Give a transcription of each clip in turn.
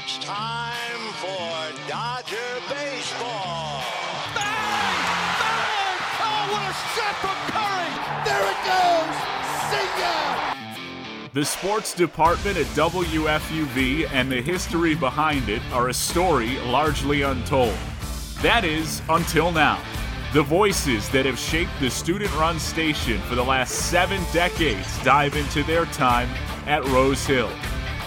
It's time for Dodger Baseball. Bang! Bang! Oh, what a shot from Curry! There it goes! See ya! The sports department at WFUV and the history behind it are a story largely untold. That is, until now. The voices that have shaped the student run station for the last seven decades dive into their time at Rose Hill.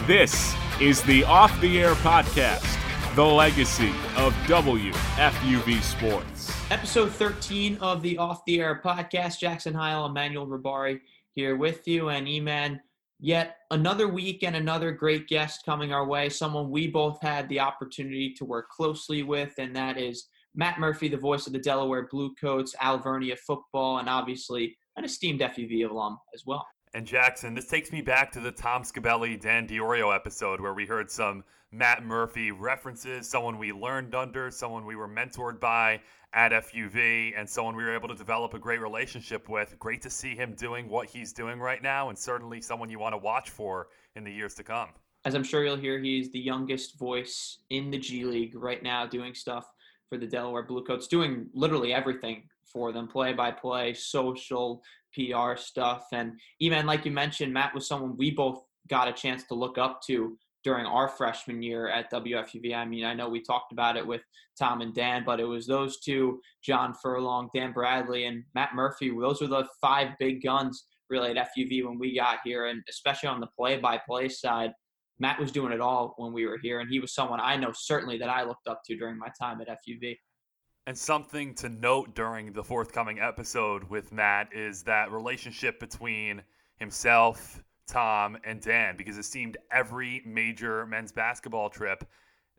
This is the Off the Air Podcast, the legacy of WFUV Sports. Episode 13 of the Off the Air Podcast. Jackson Heil, Emmanuel Rabari here with you, and Eman. Yet another week and another great guest coming our way, someone we both had the opportunity to work closely with, and that is Matt Murphy, the voice of the Delaware Bluecoats, Alvernia football, and obviously an esteemed FUV alum as well. And Jackson, this takes me back to the Tom Scabelli, Dan Diorio episode where we heard some Matt Murphy references, someone we learned under, someone we were mentored by at FUV, and someone we were able to develop a great relationship with. Great to see him doing what he's doing right now, and certainly someone you want to watch for in the years to come. As I'm sure you'll hear, he's the youngest voice in the G League right now, doing stuff for the Delaware Bluecoats, doing literally everything for them play by play, social, PR stuff. And even like you mentioned, Matt was someone we both got a chance to look up to during our freshman year at WFUV. I mean, I know we talked about it with Tom and Dan, but it was those two, John Furlong, Dan Bradley, and Matt Murphy. Those were the five big guns really at FUV when we got here, and especially on the play-by-play side. Matt was doing it all when we were here, and he was someone I know certainly that I looked up to during my time at FUV. And something to note during the forthcoming episode with Matt is that relationship between himself, Tom, and Dan, because it seemed every major men's basketball trip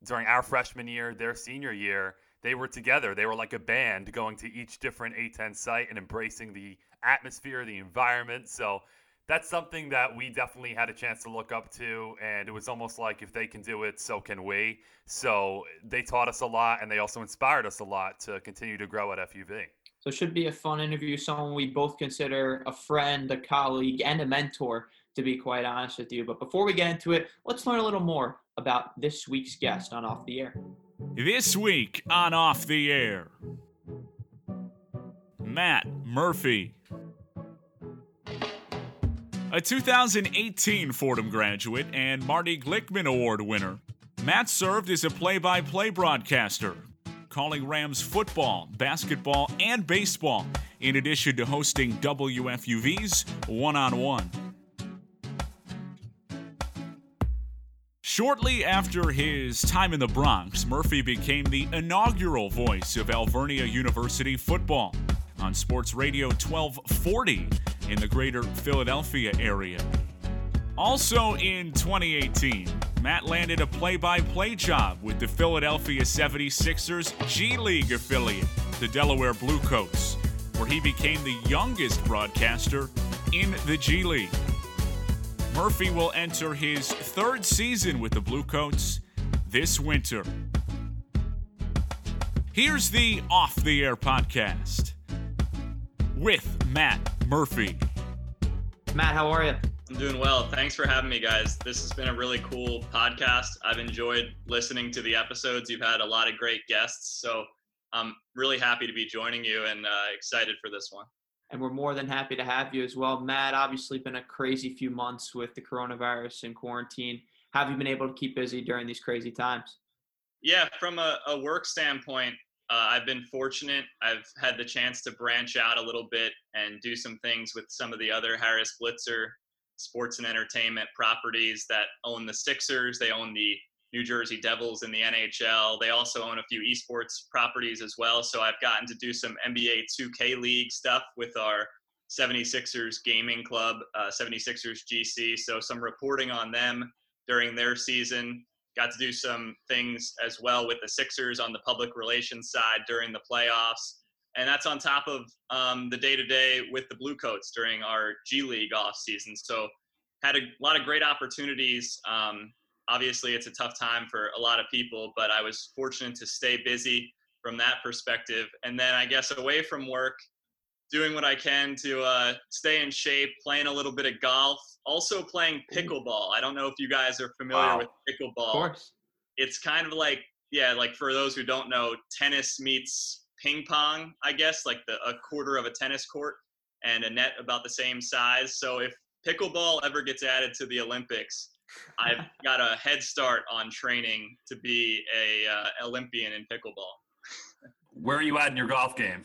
during our freshman year, their senior year, they were together. They were like a band going to each different A10 site and embracing the atmosphere, the environment. So that's something that we definitely had a chance to look up to and it was almost like if they can do it so can we. So they taught us a lot and they also inspired us a lot to continue to grow at fuv so it should be a fun interview someone we both consider a friend a colleague and a mentor to be quite honest with you. But before we get into it let's learn a little more about this week's guest on off the air. This week on off the air matt murphy a 2018 Fordham graduate and Marty Glickman Award winner, Matt served as a play by play broadcaster, calling Rams football, basketball, and baseball, in addition to hosting WFUV's One on One. Shortly after his time in the Bronx, Murphy became the inaugural voice of Alvernia University football on Sports Radio 1240 in the greater Philadelphia area. Also in 2018, Matt landed a play by play job with the Philadelphia 76ers G League affiliate, the Delaware Bluecoats, where he became the youngest broadcaster in the G League. Murphy will enter his third season with the Bluecoats this winter. Here's the Off the Air podcast with Matt Murphy. Matt, how are you? I'm doing well. Thanks for having me, guys. This has been a really cool podcast. I've enjoyed listening to the episodes. You've had a lot of great guests. So I'm really happy to be joining you and uh, excited for this one. And we're more than happy to have you as well. Matt, obviously, been a crazy few months with the coronavirus and quarantine. Have you been able to keep busy during these crazy times? Yeah, from a, a work standpoint, uh, I've been fortunate. I've had the chance to branch out a little bit and do some things with some of the other Harris Blitzer sports and entertainment properties that own the Sixers. They own the New Jersey Devils in the NHL. They also own a few esports properties as well. So I've gotten to do some NBA 2K League stuff with our 76ers gaming club, uh, 76ers GC. So some reporting on them during their season. Got to do some things as well with the Sixers on the public relations side during the playoffs. And that's on top of um, the day to day with the Bluecoats during our G League off season. So, had a lot of great opportunities. Um, obviously, it's a tough time for a lot of people, but I was fortunate to stay busy from that perspective. And then, I guess, away from work, doing what I can to uh, stay in shape, playing a little bit of golf, also playing pickleball. I don't know if you guys are familiar Wow. with pickleball. Of course. it's kind of like yeah, like for those who don't know, tennis meets ping pong, I guess, like the a quarter of a tennis court and a net about the same size. So if pickleball ever gets added to the Olympics, I've got a head start on training to be a uh, Olympian in pickleball. Where are you at in your golf game?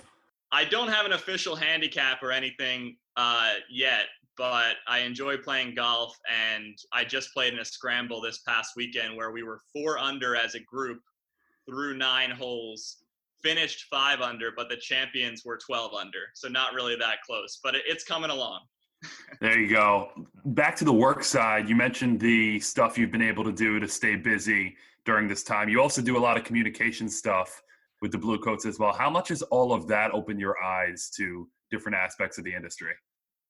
I don't have an official handicap or anything uh, yet, but I enjoy playing golf, and I just played in a scramble this past weekend where we were four under as a group through nine holes, finished five under, but the champions were 12 under, so not really that close, but it's coming along. there you go. Back to the work side, you mentioned the stuff you've been able to do to stay busy during this time. You also do a lot of communication stuff with the Bluecoats as well. How much has all of that opened your eyes to different aspects of the industry?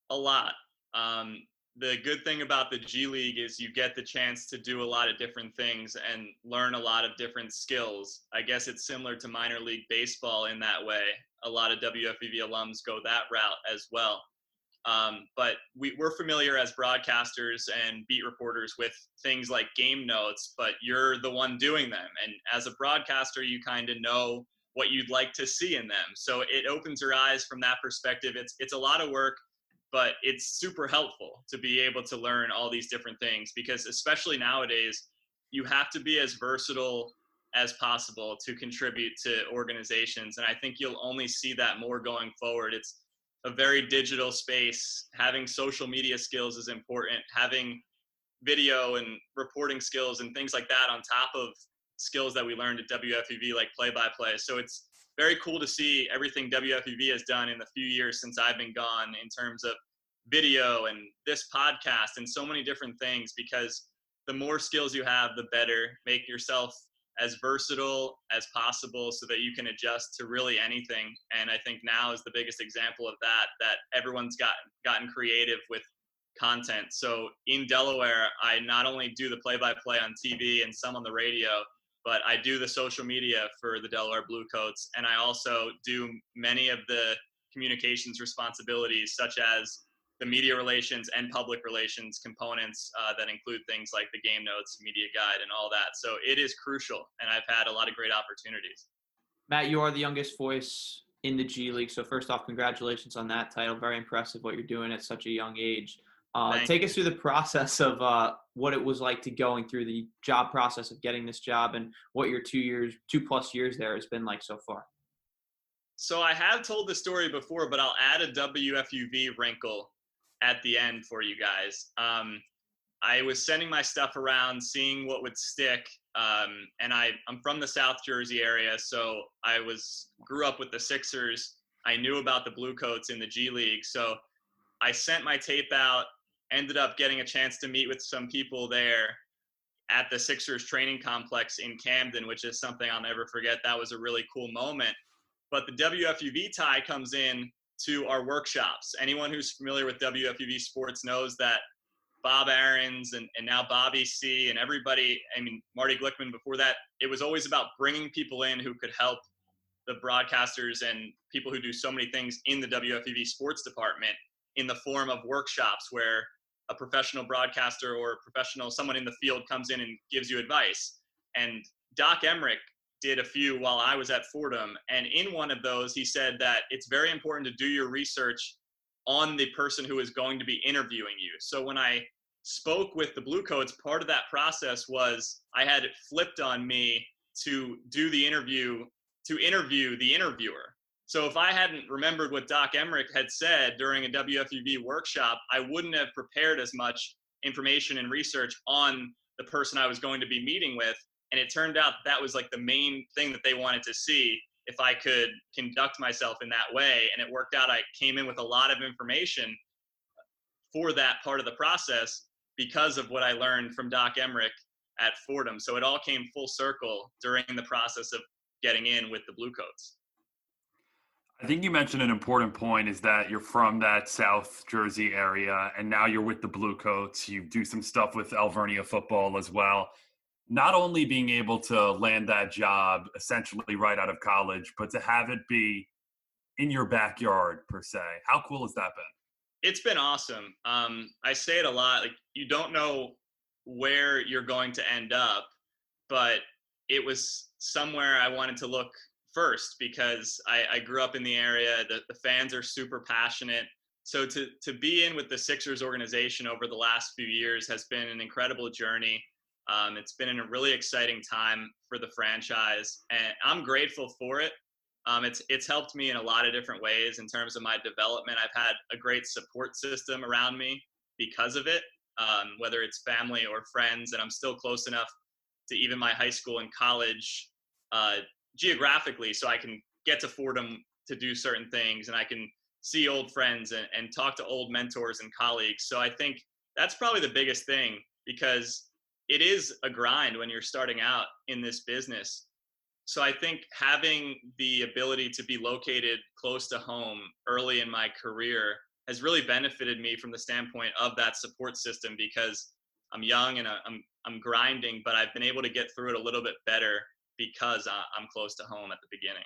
A lot. Um, the good thing about the G League is you get the chance to do a lot of different things and learn a lot of different skills. I guess it's similar to minor league baseball in that way. A lot of WFUV alums go that route as well. Um, but we, we're familiar as broadcasters and beat reporters with things like game notes, but you're the one doing them. And as a broadcaster, you kind of know what you'd like to see in them. So it opens your eyes from that perspective. It's it's a lot of work, but it's super helpful to be able to learn all these different things because especially nowadays, you have to be as versatile as possible to contribute to organizations. And I think you'll only see that more going forward. It's a very digital space. Having social media skills is important. Having video and reporting skills and things like that on top of skills that we learned at WFUV, like play by play. So it's very cool to see everything WFUV has done in the few years since I've been gone in terms of video and this podcast and so many different things because the more skills you have, the better. Make yourself as versatile as possible so that you can adjust to really anything. And I think now is the biggest example of that, that everyone's got, gotten creative with content. So in Delaware, I not only do the play by play on TV and some on the radio, but I do the social media for the Delaware Bluecoats. And I also do many of the communications responsibilities, such as the media relations and public relations components uh, that include things like the game notes, media guide, and all that. So it is crucial, and I've had a lot of great opportunities. Matt, you are the youngest voice in the G League. So first off, congratulations on that title. Very impressive what you're doing at such a young age. Uh, take us through the process of uh, what it was like to going through the job process of getting this job and what your two years, two plus years there has been like so far. So I have told the story before, but I'll add a WFUV wrinkle at the end for you guys. Um, I was sending my stuff around, seeing what would stick. Um, and I, I'm from the South Jersey area, so I was grew up with the Sixers. I knew about the Bluecoats in the G League, so I sent my tape out. Ended up getting a chance to meet with some people there at the Sixers training complex in Camden, which is something I'll never forget. That was a really cool moment. But the WFUV tie comes in to our workshops. Anyone who's familiar with WFUV sports knows that Bob Ahrens and, and now Bobby C and everybody, I mean, Marty Glickman before that, it was always about bringing people in who could help the broadcasters and people who do so many things in the WFUV sports department in the form of workshops where a professional broadcaster or professional, someone in the field comes in and gives you advice. And Doc Emrick did a few while I was at Fordham. And in one of those, he said that it's very important to do your research on the person who is going to be interviewing you. So when I spoke with the Blue Bluecoats, part of that process was I had it flipped on me to do the interview, to interview the interviewer. So if I hadn't remembered what Doc Emrick had said during a WFUV workshop, I wouldn't have prepared as much information and research on the person I was going to be meeting with and it turned out that was like the main thing that they wanted to see if I could conduct myself in that way. And it worked out. I came in with a lot of information for that part of the process because of what I learned from Doc Emrick at Fordham. So it all came full circle during the process of getting in with the Bluecoats. I think you mentioned an important point is that you're from that South Jersey area and now you're with the Bluecoats. You do some stuff with Alvernia football as well not only being able to land that job essentially right out of college, but to have it be in your backyard per se. How cool has that been? It's been awesome. Um, I say it a lot. Like you don't know where you're going to end up, but it was somewhere I wanted to look first because I, I grew up in the area. The, the fans are super passionate. So to to be in with the Sixers organization over the last few years has been an incredible journey. Um, it's been a really exciting time for the franchise, and I'm grateful for it. Um, it's it's helped me in a lot of different ways in terms of my development. I've had a great support system around me because of it, um, whether it's family or friends, and I'm still close enough to even my high school and college uh, geographically, so I can get to Fordham to do certain things, and I can see old friends and, and talk to old mentors and colleagues. So I think that's probably the biggest thing because it is a grind when you're starting out in this business. So I think having the ability to be located close to home early in my career has really benefited me from the standpoint of that support system because I'm young and I'm I'm grinding, but I've been able to get through it a little bit better because I'm close to home at the beginning.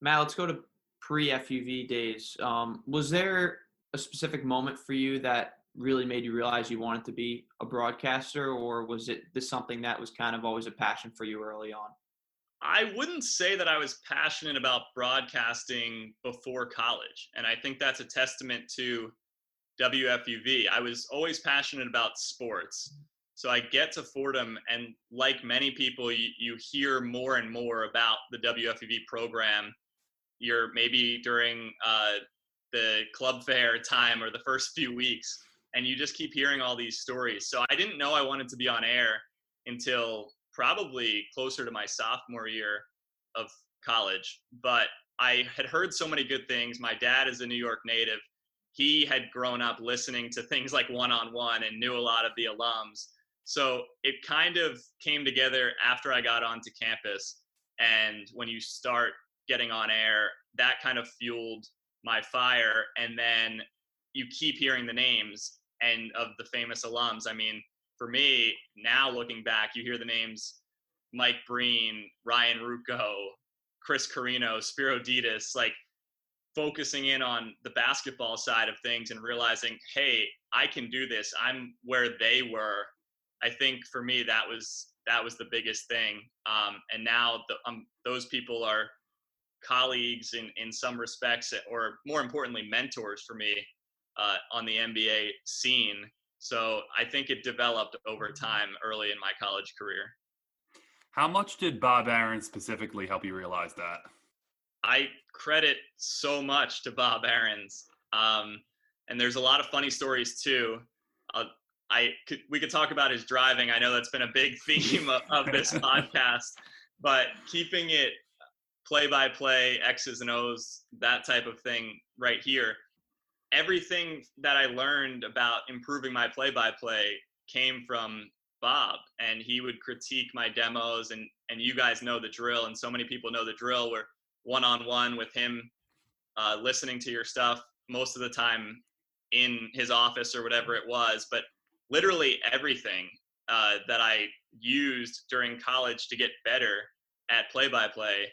Matt, let's go to pre-FUV days. Um, was there a specific moment for you that really made you realize you wanted to be a broadcaster, or was it this something that was kind of always a passion for you early on? I wouldn't say that I was passionate about broadcasting before college, and I think that's a testament to WFUV. I was always passionate about sports. So I get to Fordham, and like many people, you, you hear more and more about the WFUV program you're maybe during uh, the club fair time or the first few weeks, and you just keep hearing all these stories. So I didn't know I wanted to be on air until probably closer to my sophomore year of college. But I had heard so many good things. My dad is a New York native. He had grown up listening to things like one on one and knew a lot of the alums. So it kind of came together after I got onto campus. And when you start getting on air, that kind of fueled my fire. And then you keep hearing the names and of the famous alums. I mean, for me, now looking back, you hear the names Mike Breen, Ryan Ruocco, Chris Carrino, Spiro Dedes, like focusing in on the basketball side of things and realizing, hey, I can do this. I'm where they were. I think for me that was that was the biggest thing. Um, and now the, um, those people are colleagues in, in some respects, or more importantly, mentors for me uh, on the NBA scene. So I think it developed over time early in my college career. How much did Bob Aaron specifically help you realize that? I credit so much to Bob Ahrens. Um, and there's a lot of funny stories too. Uh, I could, we could talk about his driving. I know that's been a big theme of, of this podcast, but keeping it play by play, X's and O's, that type of thing right here. Everything that I learned about improving my play by play came from Bob and he would critique my demos and and you guys know the drill and so many people know the drill We're one on one with him uh, listening to your stuff most of the time in his office or whatever it was but literally everything uh, that I used during college to get better at play by play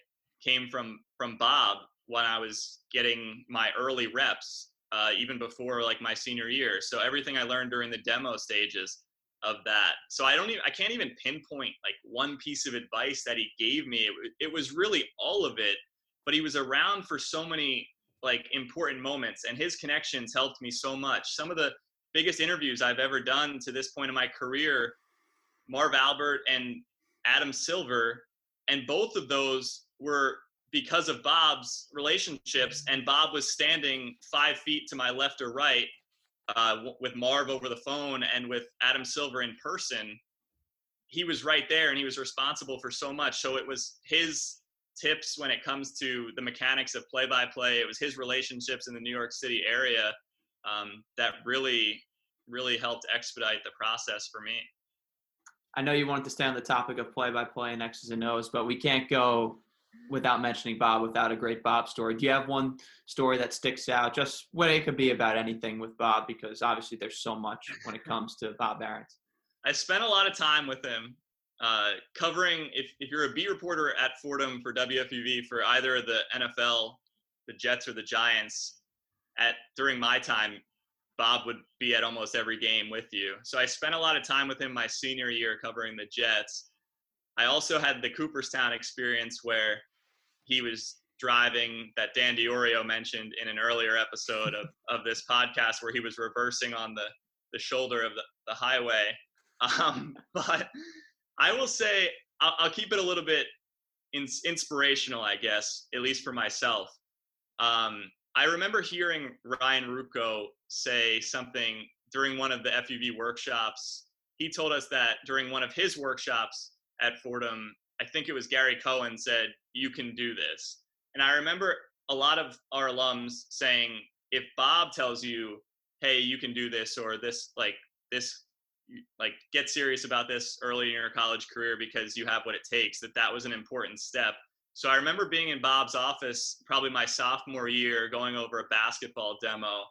came from from Bob when I was getting my early reps, uh, even before like my senior year. So everything I learned during the demo stages of that. So I don't even I can't even pinpoint like one piece of advice that he gave me. It, it was really all of it, but he was around for so many like important moments, and his connections helped me so much. Some of the biggest interviews I've ever done to this point in my career, Marv Albert and Adam Silver, and both of those were because of Bob's relationships, and Bob was standing five feet to my left or right uh, with Marv over the phone and with Adam Silver in person. He was right there, and he was responsible for so much. So it was his tips when it comes to the mechanics of play-by-play. It was his relationships in the New York City area um, that really, really helped expedite the process for me. I know you wanted to stay on the topic of play-by-play and X's and O's, but we can't go without mentioning Bob, without a great Bob story. Do you have one story that sticks out? Just what it could be about anything with Bob, because obviously there's so much when it comes to Bob Ahrens. I spent a lot of time with him uh, covering. If if you're a beat reporter at Fordham for WFUV for either the NFL, the Jets, or the Giants, at during my time, Bob would be at almost every game with you. So I spent a lot of time with him my senior year covering the Jets I also had the Cooperstown experience where he was driving that Dan Diorio mentioned in an earlier episode of, of this podcast where he was reversing on the, the shoulder of the, the highway. Um, but I will say, I'll, I'll, keep it a little bit in, inspirational, I guess, at least for myself. Um, I remember hearing Ryan Ruocco say something during one of the FUV workshops. He told us that during one of his workshops at Fordham, I think it was Gary Cohen said, You can do this. And I remember a lot of our alums saying, if Bob tells you, hey, you can do this or this, like, this, like, get serious about this early in your college career because you have what it takes, that that was an important step. So I remember being in Bob's office probably my sophomore year going over a basketball demo.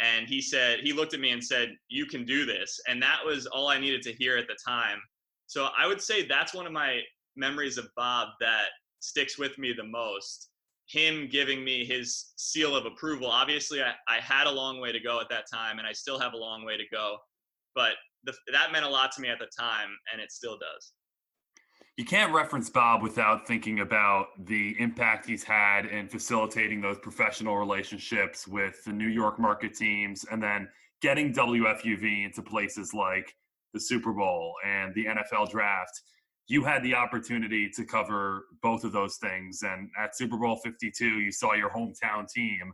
And he said, he looked at me and said, You can do this. And that was all I needed to hear at the time. So I would say that's one of my memories of Bob that sticks with me the most. Him giving me his seal of approval. Obviously, I, I had a long way to go at that time, and I still have a long way to go. But the, that meant a lot to me at the time, and it still does. You can't reference Bob without thinking about the impact he's had in facilitating those professional relationships with the New York market teams and then getting WFUV into places like the Super Bowl and the NFL draft you had the opportunity to cover both of those things. And at Super Bowl 52, you saw your hometown team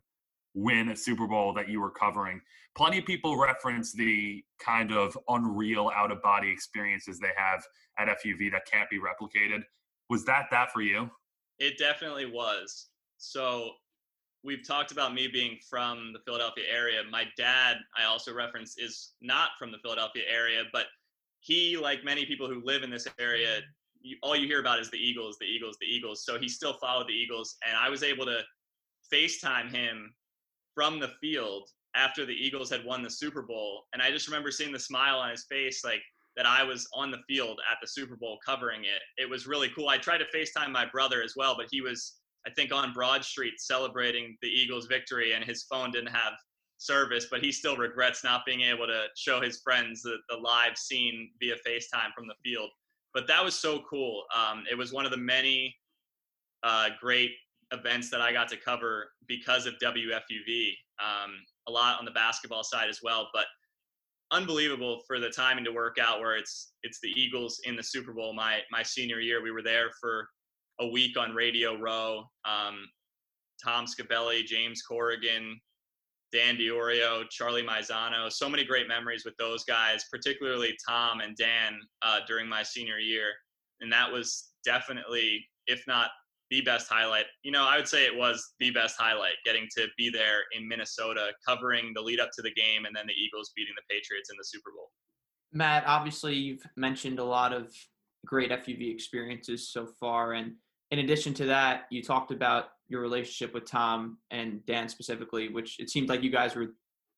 win a Super Bowl that you were covering. Plenty of people reference the kind of unreal out of body experiences they have at FUV that can't be replicated. Was that that for you? It definitely was. So we've talked about me being from the Philadelphia area. My dad, I also reference, is not from the Philadelphia area, but he, like many people who live in this area, you, all you hear about is the Eagles, the Eagles, the Eagles. So he still followed the Eagles, and I was able to FaceTime him from the field after the Eagles had won the Super Bowl, and I just remember seeing the smile on his face, like that I was on the field at the Super Bowl covering it. It was really cool. I tried to FaceTime my brother as well, but he was, I think, on Broad Street celebrating the Eagles' victory, and his phone didn't have service, but he still regrets not being able to show his friends the, the live scene via FaceTime from the field. But that was so cool. Um, it was one of the many uh, great events that I got to cover because of WFUV. Um, a lot on the basketball side as well, but unbelievable for the timing to work out where it's it's the Eagles in the Super Bowl. My my senior year, we were there for a week on Radio Row. Um, Tom Scabelli, James Corrigan, Dan Diorio, Charlie Maizano, so many great memories with those guys, particularly Tom and Dan uh, during my senior year. And that was definitely, if not the best highlight, you know, I would say it was the best highlight getting to be there in Minnesota, covering the lead up to the game and then the Eagles beating the Patriots in the Super Bowl. Matt, obviously, you've mentioned a lot of great FUV experiences so far. And in addition to that, you talked about your relationship with Tom and Dan specifically, which it seemed like you guys were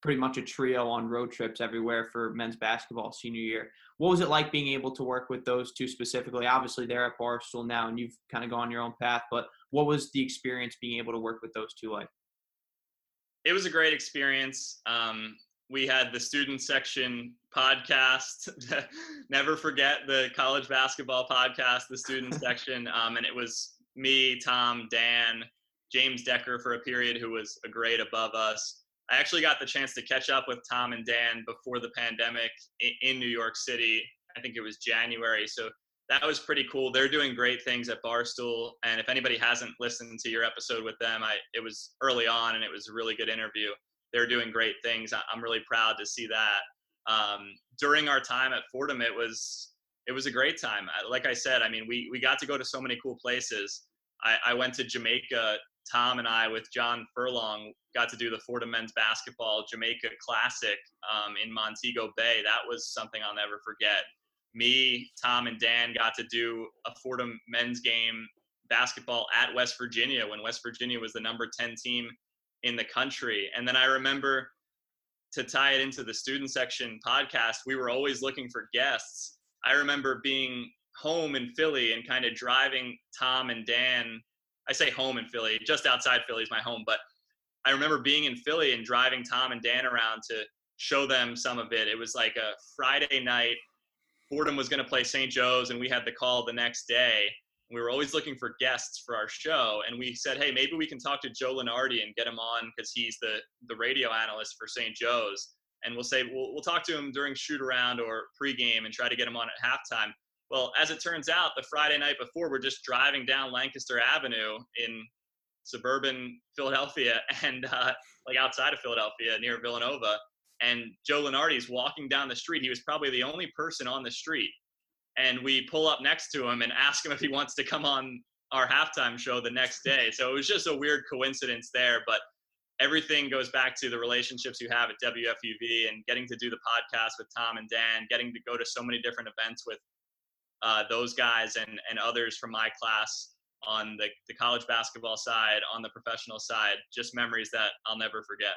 pretty much a trio on road trips everywhere for men's basketball senior year. What was it like being able to work with those two specifically? Obviously, they're at Barstool now, and you've kind of gone your own path. But what was the experience being able to work with those two like? It was a great experience. Um, we had the student section podcast. Never forget the college basketball podcast, the student section, um, and it was me, Tom, Dan, James Decker for a period, who was a grade above us. I actually got the chance to catch up with Tom and Dan before the pandemic in New York City. I think it was January. So that was pretty cool. They're doing great things at Barstool. And if anybody hasn't listened to your episode with them, I it was early on and it was a really good interview. They're doing great things. I'm really proud to see that. Um, during our time at Fordham, it was it was a great time. Like I said, I mean, we we got to go to so many cool places. I, I went to Jamaica Tom and I, with John Furlong, got to do the Fordham men's basketball Jamaica Classic um, in Montego Bay. That was something I'll never forget. Me, Tom, and Dan got to do a Fordham men's game basketball at West Virginia when West Virginia was the number 10 team in the country. And then I remember to tie it into the student section podcast, we were always looking for guests. I remember being home in Philly and kind of driving Tom and Dan I say home in Philly, just outside Philly is my home, but I remember being in Philly and driving Tom and Dan around to show them some of it. It was like a Friday night Fordham was going to play St. Joe's, and we had the call the next day. We were always looking for guests for our show, and we said, "Hey, maybe we can talk to Joe Lunardi and get him on because he's the the radio analyst for St. Joe's." And we'll say we'll, we'll talk to him during shoot around or pregame and try to get him on at halftime. Well, as it turns out, the Friday night before, we're just driving down Lancaster Avenue in suburban Philadelphia and uh, like outside of Philadelphia near Villanova. And Joe Lunardi's walking down the street. He was probably the only person on the street. And we pull up next to him and ask him if he wants to come on our halftime show the next day. So it was just a weird coincidence there. But everything goes back to the relationships you have at WFUV and getting to do the podcast with Tom and Dan, getting to go to so many different events with uh, those guys and, and others from my class on the, the college basketball side, on the professional side, just memories that I'll never forget.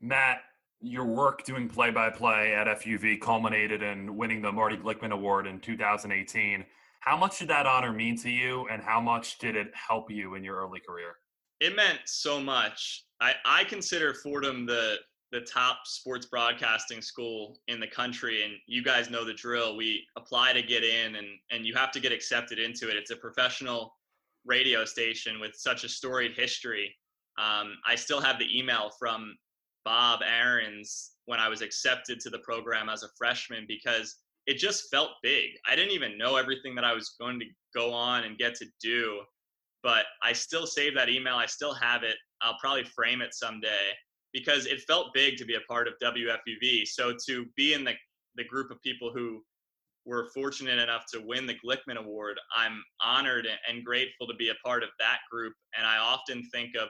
Matt, your work doing play by play at FUV culminated in winning the Marty Glickman Award in 2018. How much did that honor mean to you, and how much did it help you in your early career? It meant so much. I, I consider Fordham the the top sports broadcasting school in the country and you guys know the drill we apply to get in and and you have to get accepted into it it's a professional radio station with such a storied history um, i still have the email from bob Ahrens when i was accepted to the program as a freshman because it just felt big i didn't even know everything that i was going to go on and get to do but i still save that email i still have it i'll probably frame it someday because it felt big to be a part of WFUV. So to be in the, the group of people who were fortunate enough to win the Glickman Award, I'm honored and grateful to be a part of that group. And I often think of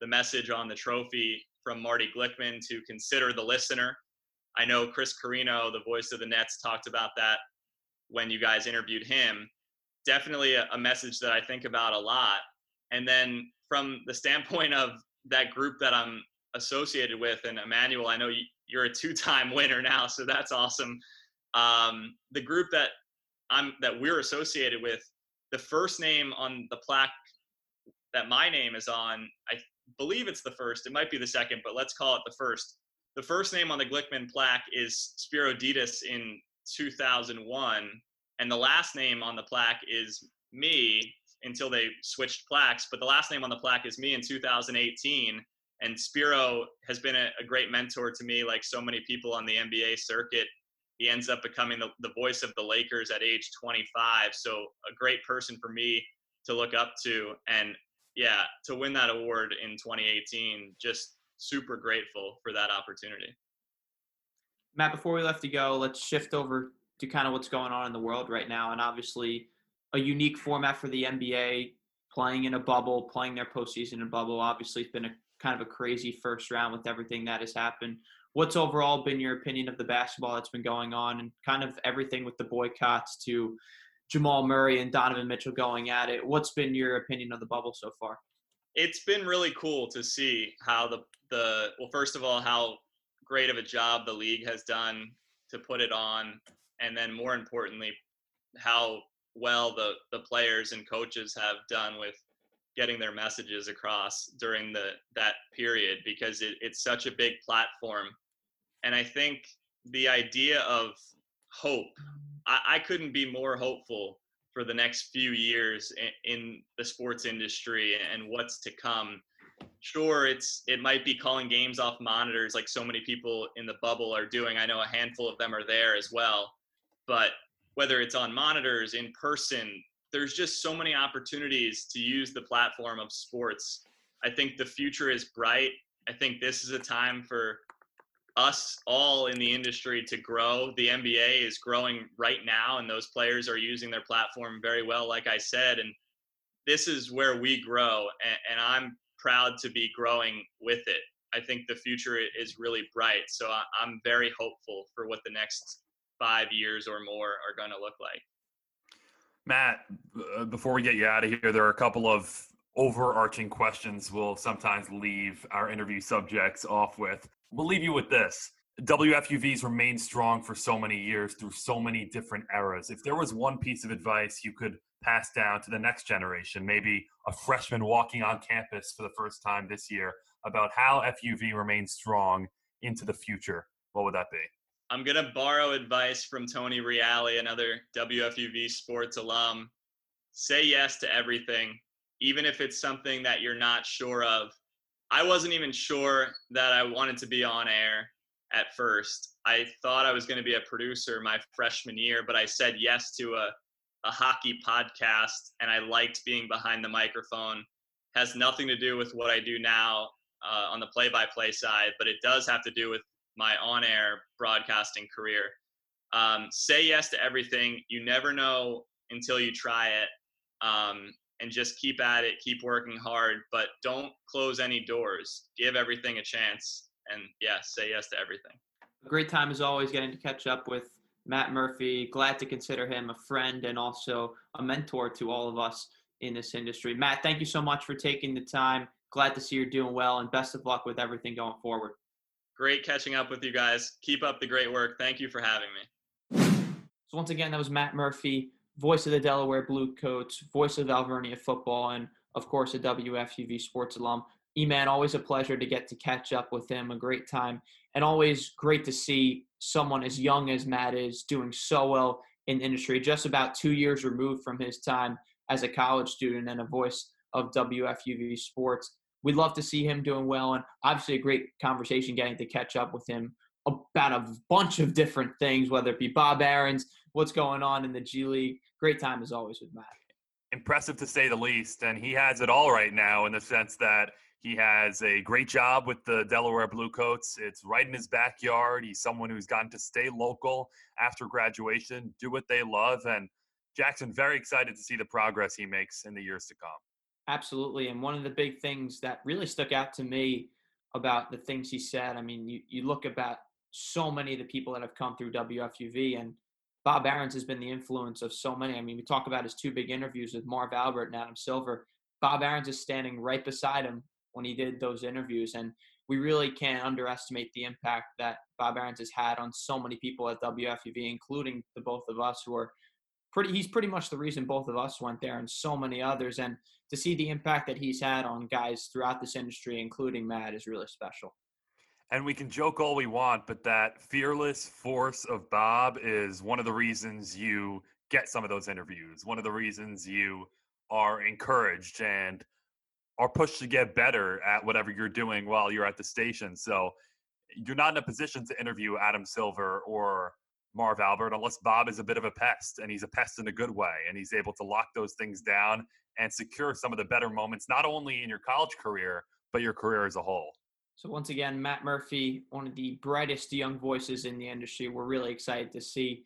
the message on the trophy from Marty Glickman to consider the listener. I know Chris Carrino, the voice of the Nets, talked about that when you guys interviewed him. Definitely a, a message that I think about a lot. And then from the standpoint of that group that I'm associated with. And Emmanuel, I know you're a two-time winner now, so that's awesome. Um, the group that I'm that we're associated with, the first name on the plaque that my name is on, I believe it's the first. It might be the second, but let's call it the first. The first name on the Glickman plaque is Spiro Dedes in 2001, and the last name on the plaque is me until they switched plaques. But the last name on the plaque is me in 2018 and Spiro has been a, a, great mentor to me, like so many people on the NBA circuit. He ends up becoming the, the voice of the Lakers at age 25. So, a great person for me to look up to. And yeah, to win that award in 2018, just super grateful for that opportunity. Matt, before we left to go, let's shift over to kind of what's going on in the world right now. And obviously, a unique format for the NBA, playing in a bubble, playing their postseason in a bubble. Obviously, it's been a kind of a crazy first round with everything that has happened. What's overall been your opinion of the basketball that's been going on and kind of everything with the boycotts to Jamal Murray and Donovan Mitchell going at it? What's been your opinion of the bubble so far? It's been really cool to see how the the well first of all how great of a job the league has done to put it on and then more importantly how well the the players and coaches have done with getting their messages across during the that period because it, it's such a big platform and i think the idea of hope I, I couldn't be more hopeful for the next few years in, in the sports industry and what's to come sure it's it might be calling games off monitors like so many people in the bubble are doing i know a handful of them are there as well but whether it's on monitors in person there's just so many opportunities to use the platform of sports. I think the future is bright. I think this is a time for us all in the industry to grow. The NBA is growing right now, and those players are using their platform very well, like I said. And this is where we grow, and, and I'm proud to be growing with it. I think the future is really bright. So I'm very hopeful for what the next five years or more are going to look like. Matt, uh, before we get you out of here, there are a couple of overarching questions we'll sometimes leave our interview subjects off with. We'll leave you with this. WFUV's remained strong for so many years through so many different eras. If there was one piece of advice you could pass down to the next generation, maybe a freshman walking on campus for the first time this year, about how FUV remains strong into the future, what would that be? I'm gonna borrow advice from Tony Reale, another WFUV sports alum. Say yes to everything, even if it's something that you're not sure of. I wasn't even sure that I wanted to be on air at first. I thought I was going to be a producer my freshman year, but I said yes to a, a hockey podcast and I liked being behind the microphone. Has nothing to do with what I do now uh, on the play by play side, but it does have to do with my on air broadcasting career. Um, say yes to everything. You never know until you try it. Um, and just keep at it, keep working hard, but don't close any doors. Give everything a chance. And yeah, say yes to everything. A great time as always getting to catch up with Matt Murphy. Glad to consider him a friend and also a mentor to all of us in this industry. Matt, thank you so much for taking the time. Glad to see you're doing well and best of luck with everything going forward. Great catching up with you guys. Keep up the great work. Thank you for having me. So, once again, that was Matt Murphy, voice of the Delaware Bluecoats, voice of Alvernia football, and of course, a WFUV sports alum. E-Man, always a pleasure to get to catch up with him. A great time, and always great to see someone as young as Matt is doing so well in industry. Just about two years removed from his time as a college student and a voice of WFUV sports. We'd love to see him doing well, and obviously a great conversation getting to catch up with him about a bunch of different things, whether it be Bob Ahrens, what's going on in the G League. Great time as always with Matt. Impressive to say the least, and he has it all right now in the sense that he has a great job with the Delaware Bluecoats. It's right in his backyard. He's someone who's gotten to stay local after graduation, do what they love, and Jackson very excited to see the progress he makes in the years to come. Absolutely. And one of the big things that really stuck out to me about the things he said, I mean, you, you look about so many of the people that have come through WFUV, and Bob Ahrens has been the influence of so many. I mean, we talk about his two big interviews with Marv Albert and Adam Silver. Bob Ahrens is standing right beside him when he did those interviews. And we really can't underestimate the impact that Bob Ahrens has had on so many people at WFUV, including the both of us who are pretty he's pretty much the reason both of us went there and so many others. And to see the impact that he's had on guys throughout this industry, including Matt, is really special. And we can joke all we want, but that fearless force of Bob is one of the reasons you get some of those interviews, one of the reasons you are encouraged and are pushed to get better at whatever you're doing while you're at the station. So you're not in a position to interview Adam Silver or Marv Albert unless Bob is a bit of a pest and he's a pest in a good way and he's able to lock those things down and secure some of the better moments, not only in your college career, but your career as a whole. So, once again, Matt Murphy, one of the brightest young voices in the industry. We're really excited to see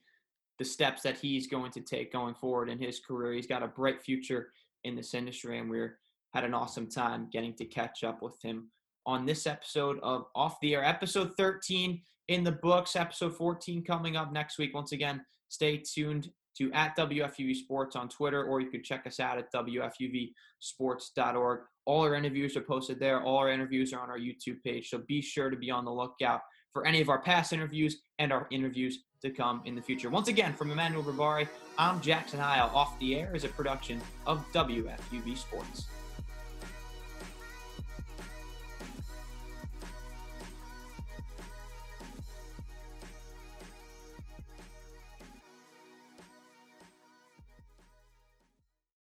the steps that he's going to take going forward in his career. He's got a bright future in this industry, and we're had an awesome time getting to catch up with him on this episode of Off the Air, episode 13 in the books, episode 14 coming up next week. Once again, stay tuned to at WFUV Sports on Twitter, or you can check us out at WFUVsports.org. All our interviews are posted there. All our interviews are on our YouTube page. So be sure to be on the lookout for any of our past interviews and our interviews to come in the future. Once again, from Emmanuel Barbari, I'm Jackson Heil. Off the Air is a production of WFUV Sports.